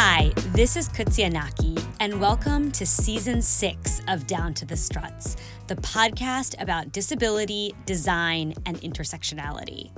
Hi, this is Kutsianaki, and welcome to season six of Down to the Struts, the podcast about disability, design, and intersectionality.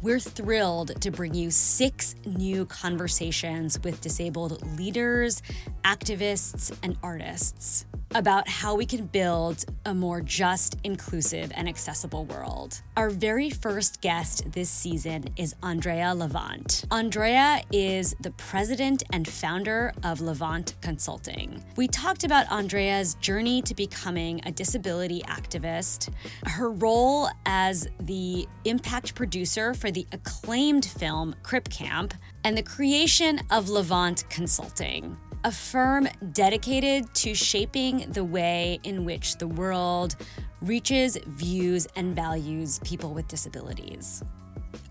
We're thrilled to bring you six new conversations with disabled leaders, activists, and artists about how we can build a more just, inclusive, and accessible world. Our very first guest this season is Andraéa LaVant. Andraéa is the president and founder of LaVant Consulting. We talked about Andraéa's journey to becoming a disability activist, her role as the impact producer for the acclaimed film Crip Camp, and the creation of LaVant Consulting a firm dedicated to shaping the way in which the world reaches, views, and values people with disabilities.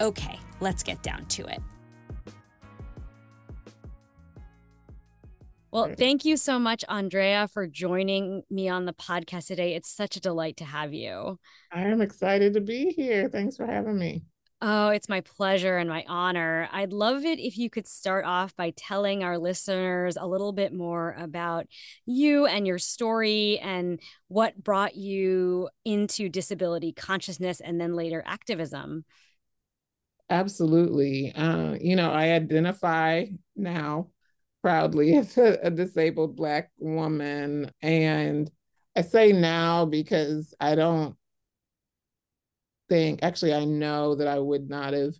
Okay, let's get down to it. Well, thank you so much, Andraéa, for joining me on the podcast today. It's such a delight to have you. I am excited to be here. Thanks for having me. Oh, it's my pleasure and my honor. I'd love it if you could start off by telling our listeners a little bit more about you and your story and what brought you into disability consciousness and then later activism. Absolutely. Uh, you know, I identify now proudly as a, a disabled Black woman. And I say now because I don't think, actually, I know that I would not have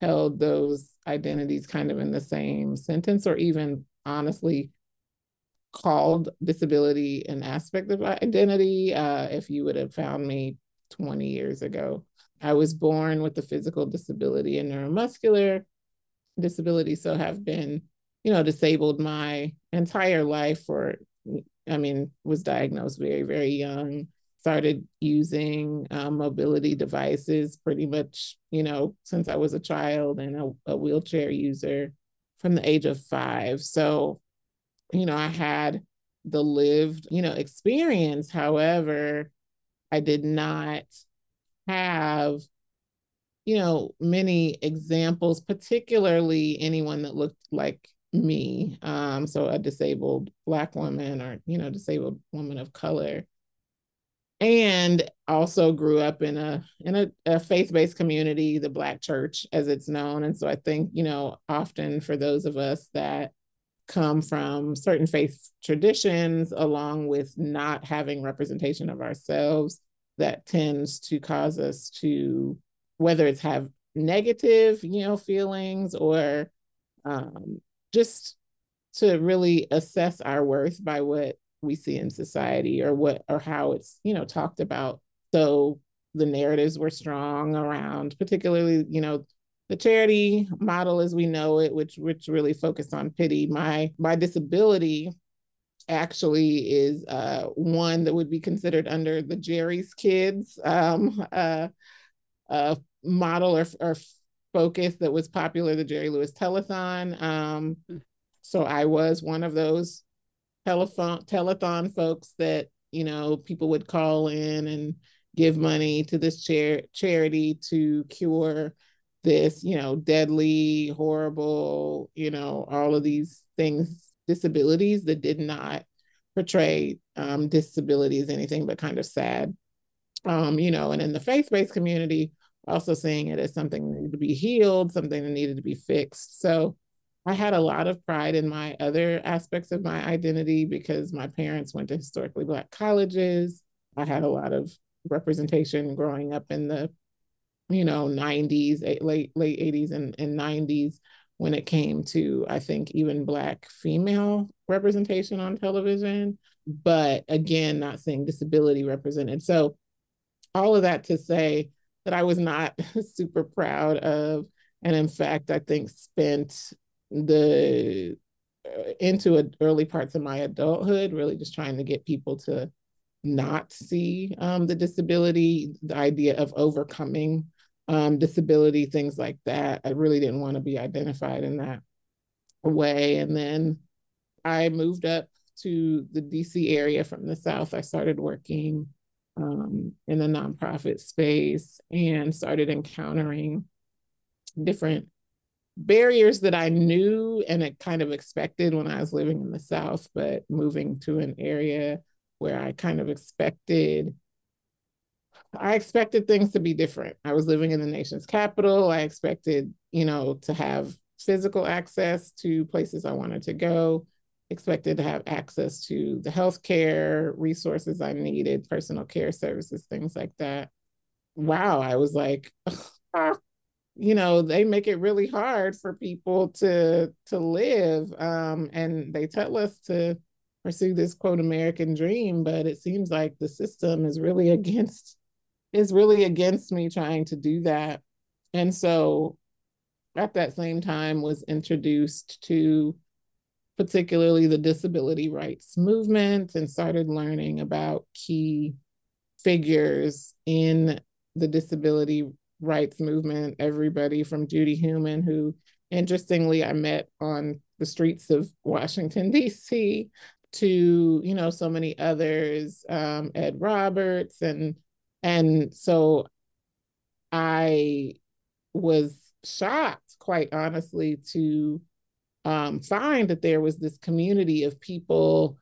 held those identities kind of in the same sentence or even honestly called disability an aspect of identity uh, if you would have found me 20 years ago. I was born with a physical disability and neuromuscular disability, so have been, you know, disabled my entire life for, I mean, was diagnosed very, very young started using um, mobility devices pretty much, you know, since I was a child and a, a wheelchair user from the age of five. So, you know, I had the lived, you know, experience. However, I did not have, you know, many examples, particularly anyone that looked like me. Um, so a disabled Black woman or, you know, disabled woman of color and also grew up in a in a, a, faith-based community the black church as it's known. And so i think you know often for those of us that come from certain faith traditions along with not having representation of ourselves that tends to cause us to whether it's have negative you know feelings or um, just to really assess our worth by what we see in society or what or how it's you know talked about. So the narratives were strong around particularly you know the charity model as we know it which which really focused on pity. My my disability actually is uh, one that would be considered under the jerry's kids um, uh, uh, model or, or focus that was popular the jerry lewis telethon. Um, hmm. so i was one of those telephone telethon folks that you know people would call in and give money to this chair charity to cure this you know deadly horrible you know all of these things disabilities that did not portray um, disability as anything but kind of sad. Um, you know and in the faith-based community also seeing it as something that needed to be healed something that needed to be fixed. So I had a lot of pride in my other aspects of my identity because my parents went to historically Black colleges. I had a lot of representation growing up in the, you know, 90s, late late 80s and, and 90s when it came to, I think, even Black female representation on television. But again, not seeing disability represented. So all of that to say that I was not super proud of and in fact, I think spent the uh, into early parts of my adulthood, really just trying to get people to not see um, the disability, the idea of overcoming um, disability, things like that. I really didn't want to be identified in that way. And then I moved up to the DC area from the South. I started working um, in the nonprofit space and started encountering different barriers that I knew and it kind of expected when I was living in the South, but moving to an area where I kind of expected I expected things to be different. I was living in the nation's capital. I expected, you know, to have physical access to places I wanted to go, expected to have access to the healthcare resources I needed, personal care services, things like that. Wow, I was like, you know they make it really hard for people to to live um, and they tell us to pursue this quote american dream but it seems like the system is really against is really against me trying to do that. And so at that same time was introduced to particularly the disability rights movement and started learning about key figures in the disability rights movement, everybody from Judy Heumann, who interestingly I met on the streets of Washington, D.C., to, you know, so many others, um, Ed Roberts. And and so I was shocked, quite honestly, to um, find that there was this community of people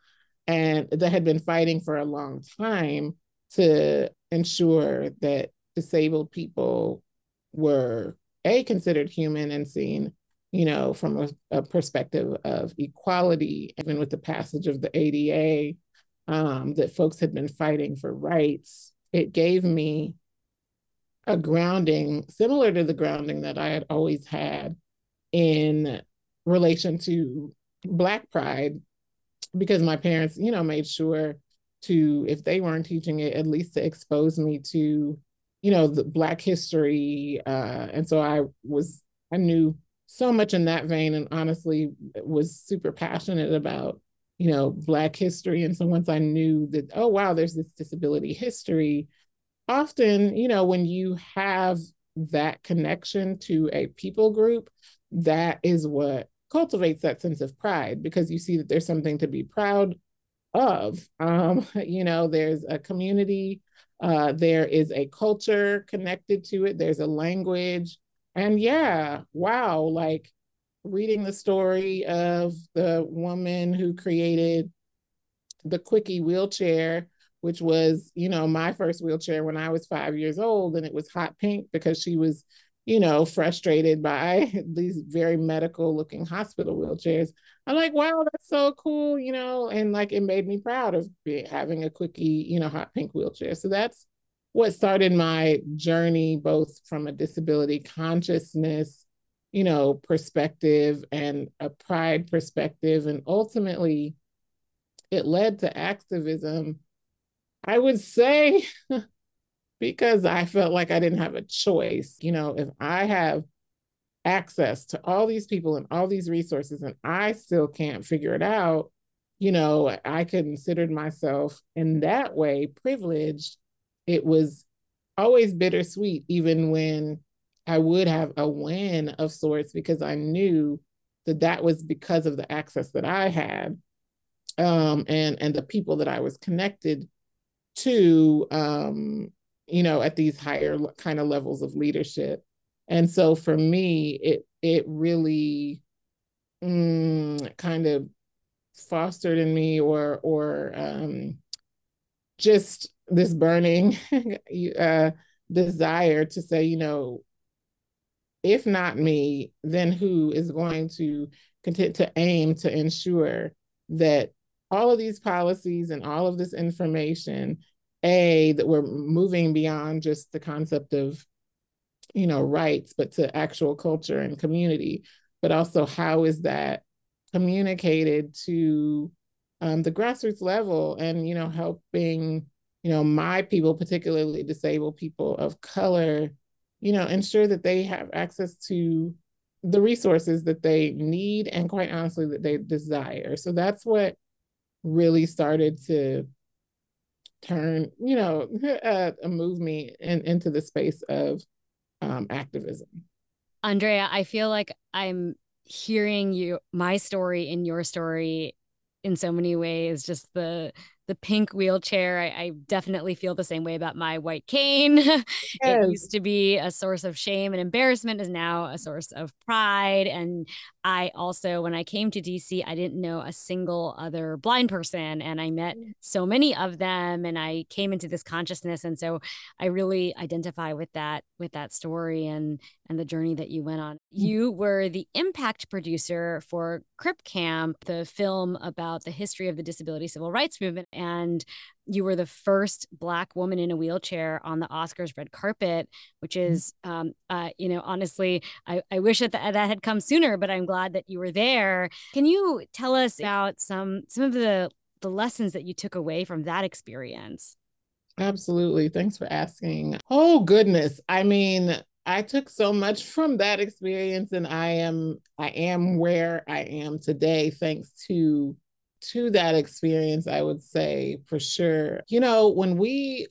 and that had been fighting for a long time to ensure that disabled people were a considered human and seen you know from a, a perspective of equality even with the passage of the ada um, that folks had been fighting for rights. It gave me a grounding similar to the grounding that i had always had in relation to black pride because my parents you know made sure to if they weren't teaching it at least to expose me to you know, the Black history. Uh, and so I was, I knew so much in that vein and honestly was super passionate about, you know, Black history. And so once I knew that, oh, wow, there's this disability history, often, you know, when you have that connection to a people group, that is what cultivates that sense of pride because you see that there's something to be proud of. Um, you know, there's a community uh, there is a culture connected to it, there's a language. And yeah, wow, like reading the story of the woman who created the Quickie wheelchair, which was, you know, my first wheelchair when I was five years old, and it was hot pink because she was you know, frustrated by these very medical looking hospital wheelchairs. I'm like, wow, that's so cool, you know, and like it made me proud of having a quickie, you know, hot pink wheelchair. So that's what started my journey, both from a disability consciousness, you know, perspective and a pride perspective. And ultimately, it led to activism. I would say because I felt like I didn't have a choice. You know, if I have access to all these people and all these resources and I still can't figure it out, you know, I considered myself in that way privileged. It was always bittersweet, even when I would have a win of sorts, because I knew that that was because of the access that I had um, and and the people that I was connected to um, you know, at these higher kind of levels of leadership. And so for me, it it really mm, kind of fostered in me or or um, just this burning uh, desire to say, you know, if not me, then who is going to continue to aim to ensure that all of these policies and all of this information a that we're moving beyond just the concept of you know rights but to actual culture and community but also how is that communicated to um, the grassroots level and you know helping you know my people particularly disabled people of color you know ensure that they have access to the resources that they need and quite honestly that they desire. So that's what really started to turn, you know, uh, move me in, into the space of um, activism. Andraéa, I feel like I'm hearing you, my story in your story in so many ways, just the the pink wheelchair. I, I, definitely feel the same way about my white cane. Yes. it used to be a source of shame and embarrassment, is now a source of pride. And I also, when I came to DC, I didn't know a single other blind person, and I met mm. so many of them, and I came into this consciousness, and so I really identify with that with that story and and the journey that you went on. Mm. You were the impact producer for Crip Camp, the film about the history of the disability civil rights movement. And you were the first Black woman in a wheelchair on the Oscars red carpet, which mm. is, um, uh, you know, honestly, I, I wish that that had come sooner, but I'm glad that you were there. Can you tell us about some some of the the lessons that you took away from that experience? Absolutely. Thanks for asking. Oh, goodness. I mean, I took so much from that experience and I am I am where I am today thanks to to that experience I would say for sure. You know, when we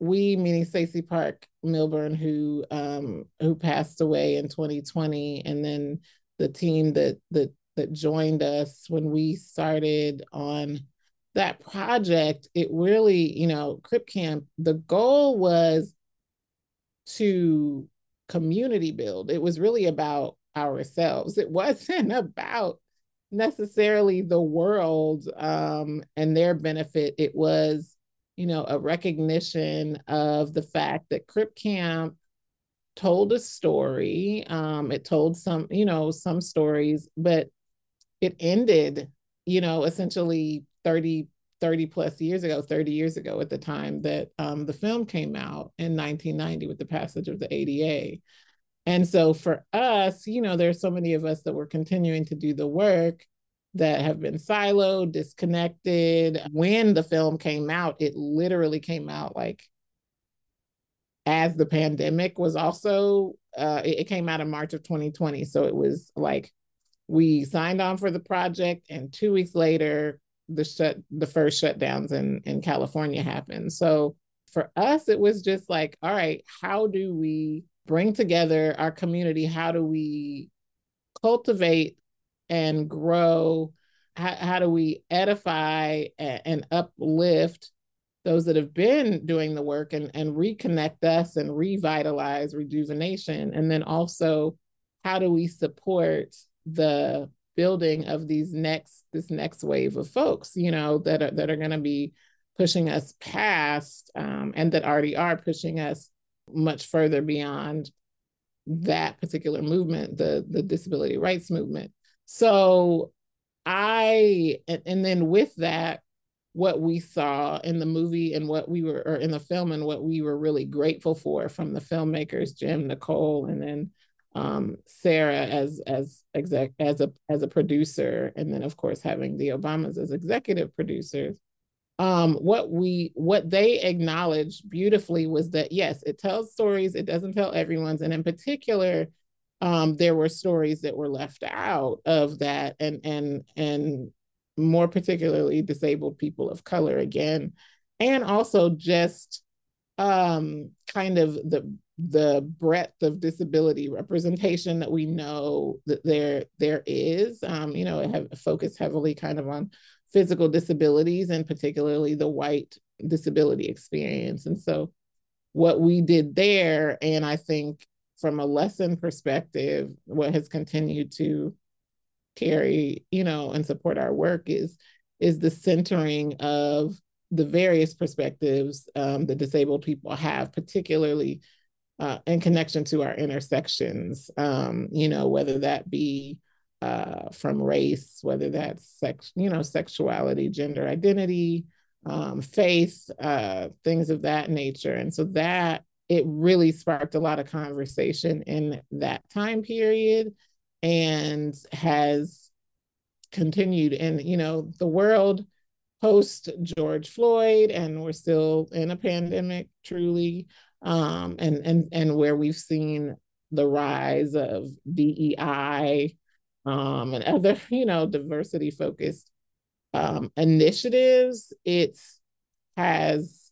we meaning Stacey Park Milbern who um who passed away in 2020 and then the team that that that joined us when we started on that project it really you know crip camp the goal was to community build. It was really about ourselves. It wasn't about necessarily the world um, and their benefit. It was, you know, a recognition of the fact that Crip Camp told a story. Um, it told some, you know, some stories, but it ended, you know, essentially 30 30 plus years ago, 30 years ago at the time that um, the film came out in 1990 with the passage of the ADA. And so for us, you know, there's so many of us that were continuing to do the work that have been siloed, disconnected. When the film came out, it literally came out like as the pandemic was also, uh, it, it came out in March of 2020. So it was like we signed on for the project, and two weeks later, the shut the first shutdowns in in California happened. So for us, it was just like, all right, how do we bring together our community? How do we cultivate and grow? How, how do we edify and, uplift those that have been doing the work and, and reconnect us and revitalize rejuvenation? And then also, how do we support the building of these next this next wave of folks you know that are that are going to be pushing us past um, and that already are pushing us much further beyond that particular movement the the disability rights movement. So i and, and then with that what we saw in the movie and what we were or in the film and what we were really grateful for from the filmmakers jim nicole and then um, Sarah as as exec as a as a producer, and then of course having the Obamas as executive producers. Um, what we what they acknowledged beautifully was that yes, it tells stories, it doesn't tell everyone's, and in particular, um, there were stories that were left out of that, and and and more particularly disabled people of color again, and also just um, kind of the the breadth of disability representation that we know that there there is. Um, you know, have focused heavily kind of on physical disabilities and particularly the white disability experience. And so what we did there, and I think from a lesson perspective, what has continued to carry, you know, and support our work is is the centering of the various perspectives um, that disabled people have, particularly uh, in connection to our intersections, um, you know, whether that be uh, from race, whether that's sex, you know, sexuality, gender identity, um, faith, uh, things of that nature. And so that it really sparked a lot of conversation in that time period and has continued. And, you know, the world post George Floyd, and we're still in a pandemic, truly um, and and and where we've seen the rise of DEI um, and other you know diversity focused um, initiatives, it has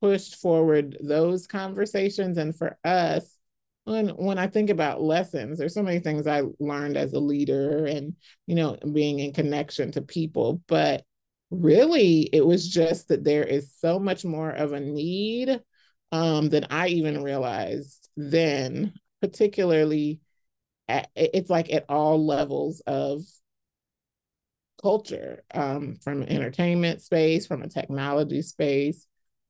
pushed forward those conversations. And for us, when when I think about lessons, there's so many things I learned as a leader and you know being in connection to people, but really it was just that there is so much more of a need um, than I even realized then, particularly at, it's like at all levels of culture, um, from entertainment space, from a technology space,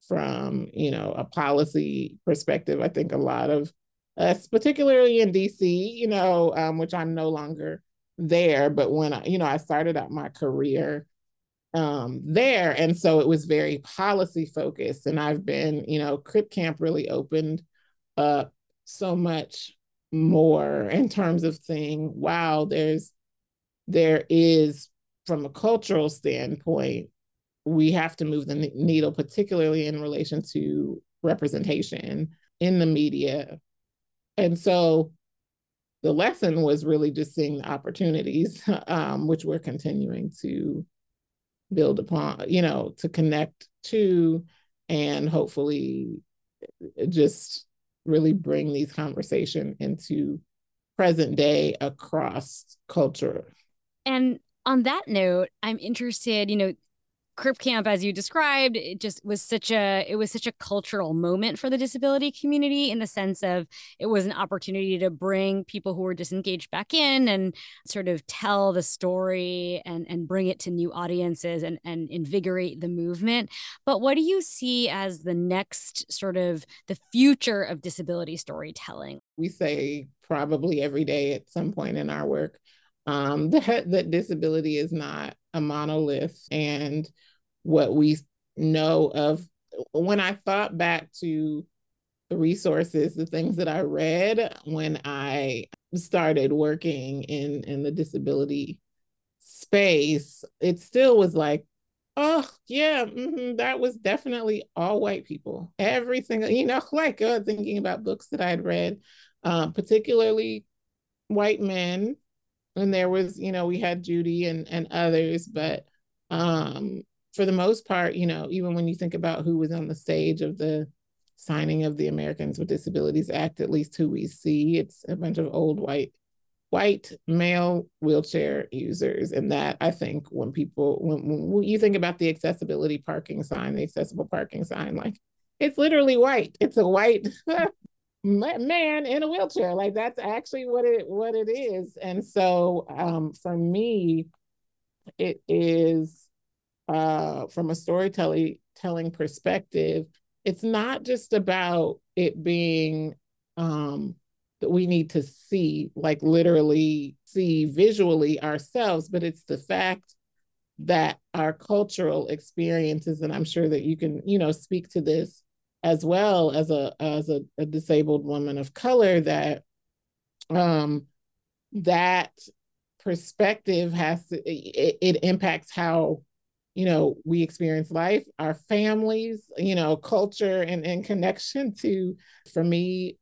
from you know a policy perspective. I think a lot of us, particularly in DC, you know, um, which I'm no longer there, but when I, you know, I started out my career um, there. And so it was very policy focused. And I've been, you know, Crip Camp really opened up so much more in terms of saying, wow, there's, there is, from a cultural standpoint, we have to move the needle, particularly in relation to representation in the media. And so the lesson was really just seeing the opportunities, um, which we're continuing to build upon, you know, to connect to and hopefully eh, just really bring these conversation into present day across culture. And on that note, I'm interested, you know, Crip Camp, as you described, it just was such a it was such a cultural moment for the disability community in the sense of it was an opportunity to bring people who were disengaged back in and sort of tell the story and and bring it to new audiences and and invigorate the movement. But what do you see as the next sort of the future of disability storytelling? We say probably every day at some point in our work um, that that disability is not a monolith and what we know of when I thought back to the resources, the things that I read when I started working in in the disability space, it still was like, oh yeah, mm-hmm, that was definitely all white people. Every single, you know, like uh, thinking about books that I'd read, um, particularly white men, and there was, you know, we had Judy and and others, but um for the most part, you know, even when you think about who was on the stage of the signing of the Americans with Disabilities Act, at least who we see, it's a bunch of old white white male wheelchair users. And that i think when people when, when, you think about the accessibility parking sign the accessible parking sign like it's literally white. It's a white man in a wheelchair. Like that's actually what it what it is. And so um for me it is uh, from a storytelling telling perspective, it's not just about it being um, that we need to see, like literally see visually ourselves, but it's the fact that our cultural experiences, and I'm sure that you can, you know, speak to this as well as a as a, a disabled woman of color, that um, that perspective has to it, it impacts how you know we experience life our families you know culture and, and connection to for me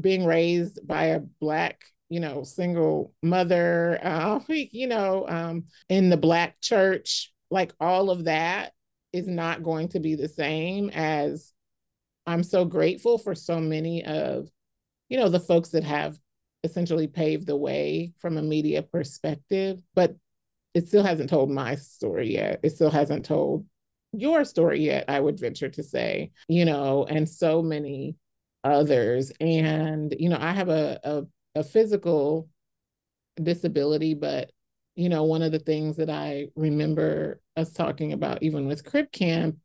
being raised by a black you know single mother uh, you know um, in the black church like all of that is not going to be the same as i'm so grateful for so many of you know the folks that have essentially paved the way from a media perspective but it still hasn't told my story yet. It still hasn't told your story yet, I would venture to say, you know, and so many others. And, you know, I have a, a, a physical disability, but, you know, one of the things that I remember us talking about, even with Crip Camp,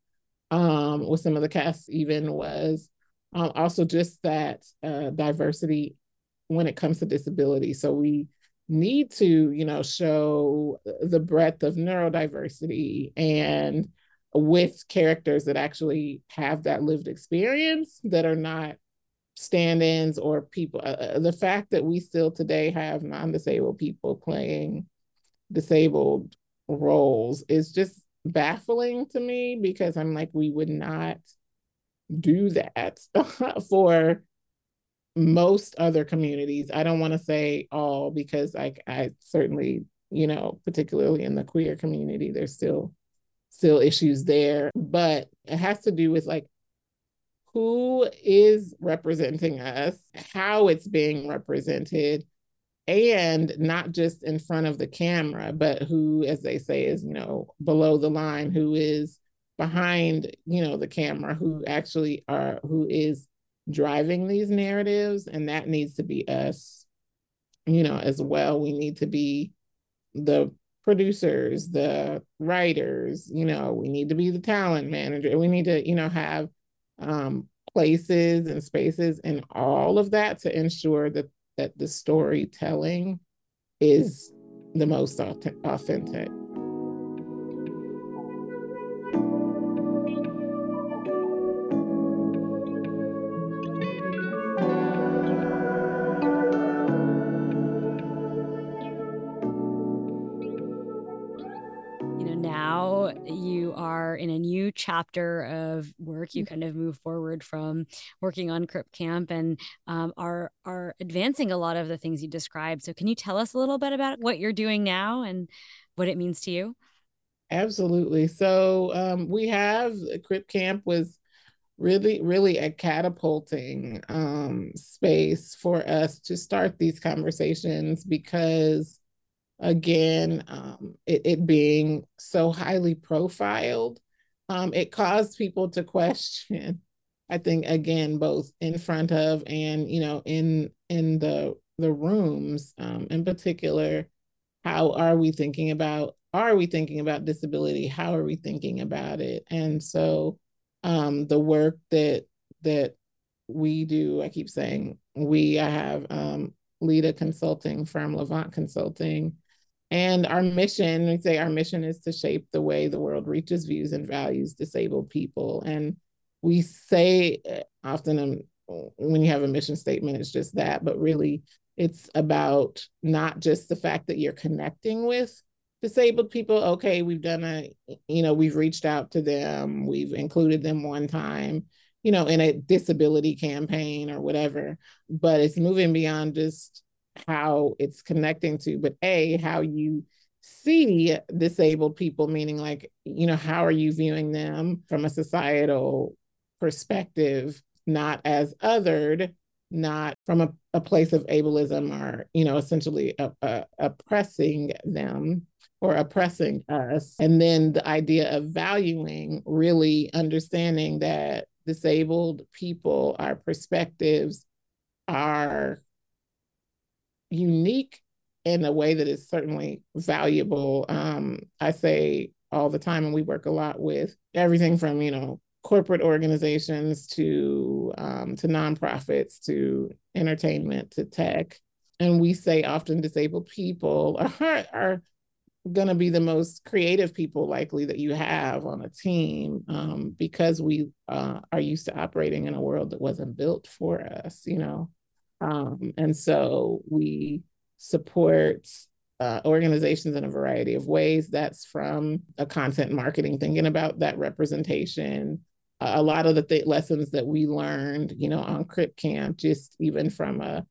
um, with some of the cast, even was um, also just that uh, diversity when it comes to disability. So we need to, you know, show the breadth of neurodiversity and with characters that actually have that lived experience that are not stand-ins or people uh, uh the fact that we still today have non-disabled people playing disabled roles is just baffling to me because I'm like we would not do that for most other communities. I don't want to say all because like I certainly, you know, particularly in the queer community, there's still still issues there, but it has to do with like who is representing us, how it's being represented, and not just in front of the camera, but who, as they say, is, you know, below the line, who is behind, you know, the camera, who actually are, who is driving these narratives. And that needs to be us, you know, as well. We need to be the producers, the writers, you know, we need to be the talent manager. We need to, you know, have um, places and spaces and all of that to ensure that that the storytelling is the most authentic. Chapter of work. You mm. kind of move forward from working on Crip Camp and um, are are advancing a lot of the things you described. So, can you tell us a little bit about what you're doing now and what it means to you? Absolutely. So, um, we have Crip Camp was really really a catapulting um, space for us to start these conversations because again um, it, it, being so highly profiled um, it caused people to question i think again both in front of and you know in in the the rooms um, in particular how are we thinking about are we thinking about disability? How are we thinking about it? And so um, the work that that we do i keep saying we i have um, lead a consulting firm lavant consulting and our mission, we say our mission is to shape the way the world reaches, views, and values disabled people. And we say uh, often when you have a mission statement, it's just that, but really it's about not just the fact that you're connecting with disabled people. Okay, we've done a, you know, we've reached out to them, we've included them one time, you know, in a disability campaign or whatever, but it's moving beyond just how it's connecting to, but A, how you see disabled people, meaning like, you know, how are you viewing them from a societal perspective, not as othered, not from a, a place of ableism or, you know, essentially a, a, oppressing them or oppressing us. And then the idea of valuing, really understanding that disabled people, our perspectives, are unique in a way that is certainly valuable. Um, I say all the time, and we work a lot with everything from you know corporate organizations to um, to nonprofits to entertainment to tech, and we say often disabled people are, are going to be the most creative people likely that you have on a team um, because we uh, are used to operating in a world that wasn't built for us, you know. Um, and so we support uh, organizations in a variety of ways. That's from a content marketing, thinking about that representation. A lot of the th- lessons that we learned, you know, on Crip Camp, just even from a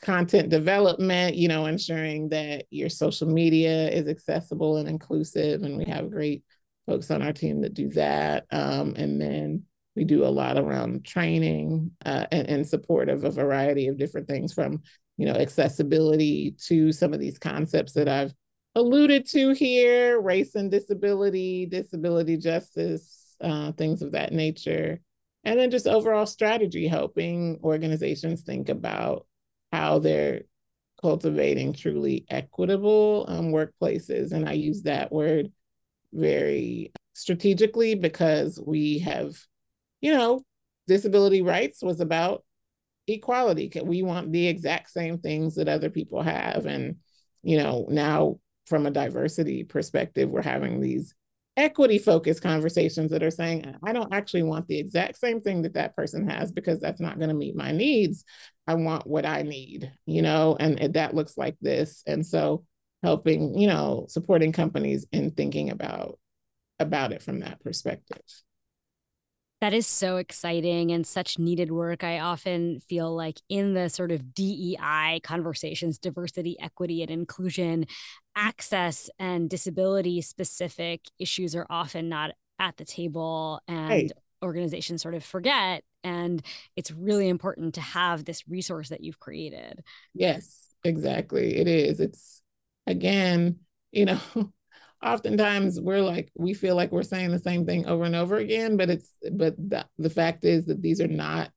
content development, you know, ensuring that your social media is accessible and inclusive. And we have great folks on our team that do that. Um, and then we do a lot around training uh, and, and support of a variety of different things from, you know, accessibility to some of these concepts that I've alluded to here, race and disability, disability justice, uh, things of that nature. And then just overall strategy, helping organizations think about how they're cultivating truly equitable um, workplaces. And I use that word very strategically because we have you know, disability rights was about equality. We want the exact same things that other people have. And, you know, now from a diversity perspective, we're having these equity focused conversations that are saying, I don't actually want the exact same thing that that person has because that's not going to meet my needs. I want what I need, you know, and that looks like this. And so helping, you know, supporting companies in thinking about about it from that perspective. That is so exciting and such needed work. I often feel like in the sort of DEI conversations, diversity, equity, and inclusion, access and disability specific issues are often not at the table and right. organizations sort of forget. And it's really important to have this resource that you've created. Yes. exactly. It is. It's again, you know, oftentimes we're like we feel like we're saying the same thing over and over again, but it's but the, the fact is that these are not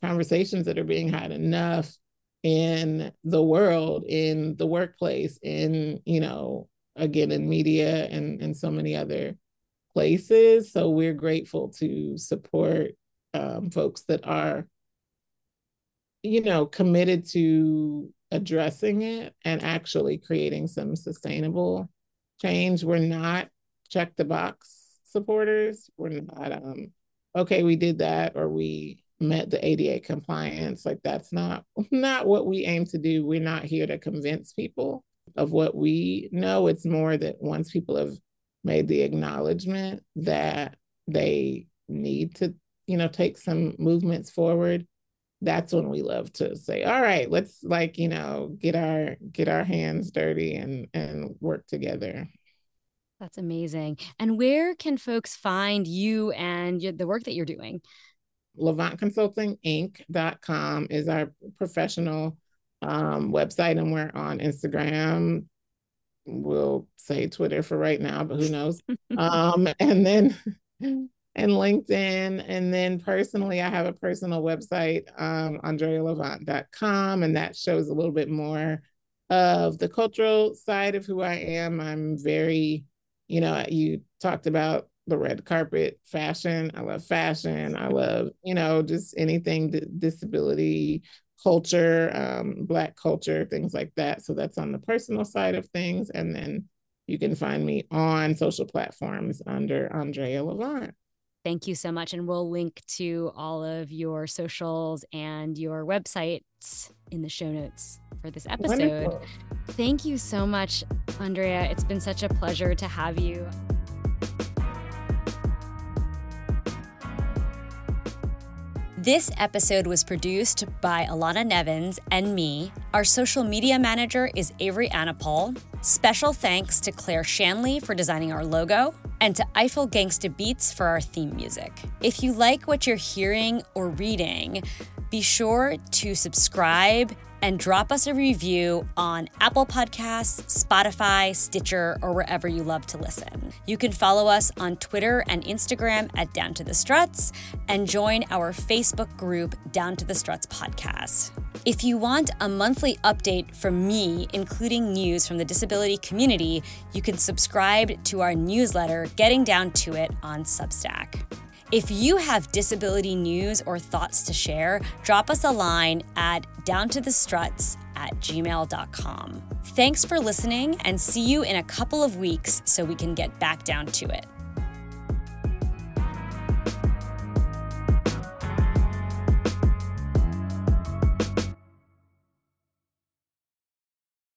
conversations that are being had enough in the world, in the workplace, in, you know, again in media and and so many other places. So we're grateful to support um, folks that are, you know, committed to addressing it and actually creating some sustainable change. We're not check the box supporters. We're not um okay, we did that or we met the ADA compliance. Like that's not not what we aim to do. We're not here to convince people of what we know. It's more that once people have made the acknowledgement that they need to, you know, take some movements forward, that's when we love to say, all right, let's like, you know, get our get our hands dirty and and work together. That's amazing. And where can folks find you and the work that you're doing? lavant consulting LaVantConsultingInc.com is our professional um, website, and we're on Instagram. We'll say Twitter for right now, but who knows? um, and then and LinkedIn. And then personally, I have a personal website, um, AndraeaLaVant.com, and that shows a little bit more of the cultural side of who I am. I'm very, you know, you talked about the red carpet fashion. I love fashion. I love, you know, just anything disability culture, um, black culture, things like that. So that's on the personal side of things. And then you can find me on social platforms under Andraéa LaVant. Thank you so much. And we'll link to all of your socials and your websites in the show notes for this episode. Wonderful. Thank you so much, Andraéa. It's been such a pleasure to have you. This episode was produced by Alana Nevins and me. Our social media manager is Avery Anapol. Special thanks to Claire Shanley for designing our logo and to Eiffel Gangsta Beats for our theme music. If you like what you're hearing or reading, be sure to subscribe and drop us a review on Apple Podcasts, Spotify, Stitcher, or wherever you love to listen. You can follow us on Twitter and Instagram at Down to the Struts and join our Facebook group, Down to the Struts Podcast. If you want a monthly update from me, including news from the disability community, you can subscribe to our newsletter, Getting Down to It, on Substack. If you have disability news or thoughts to share, drop us a line at downtothestruts at gmail.com. Thanks for listening and see you in a couple of weeks so we can get back down to it.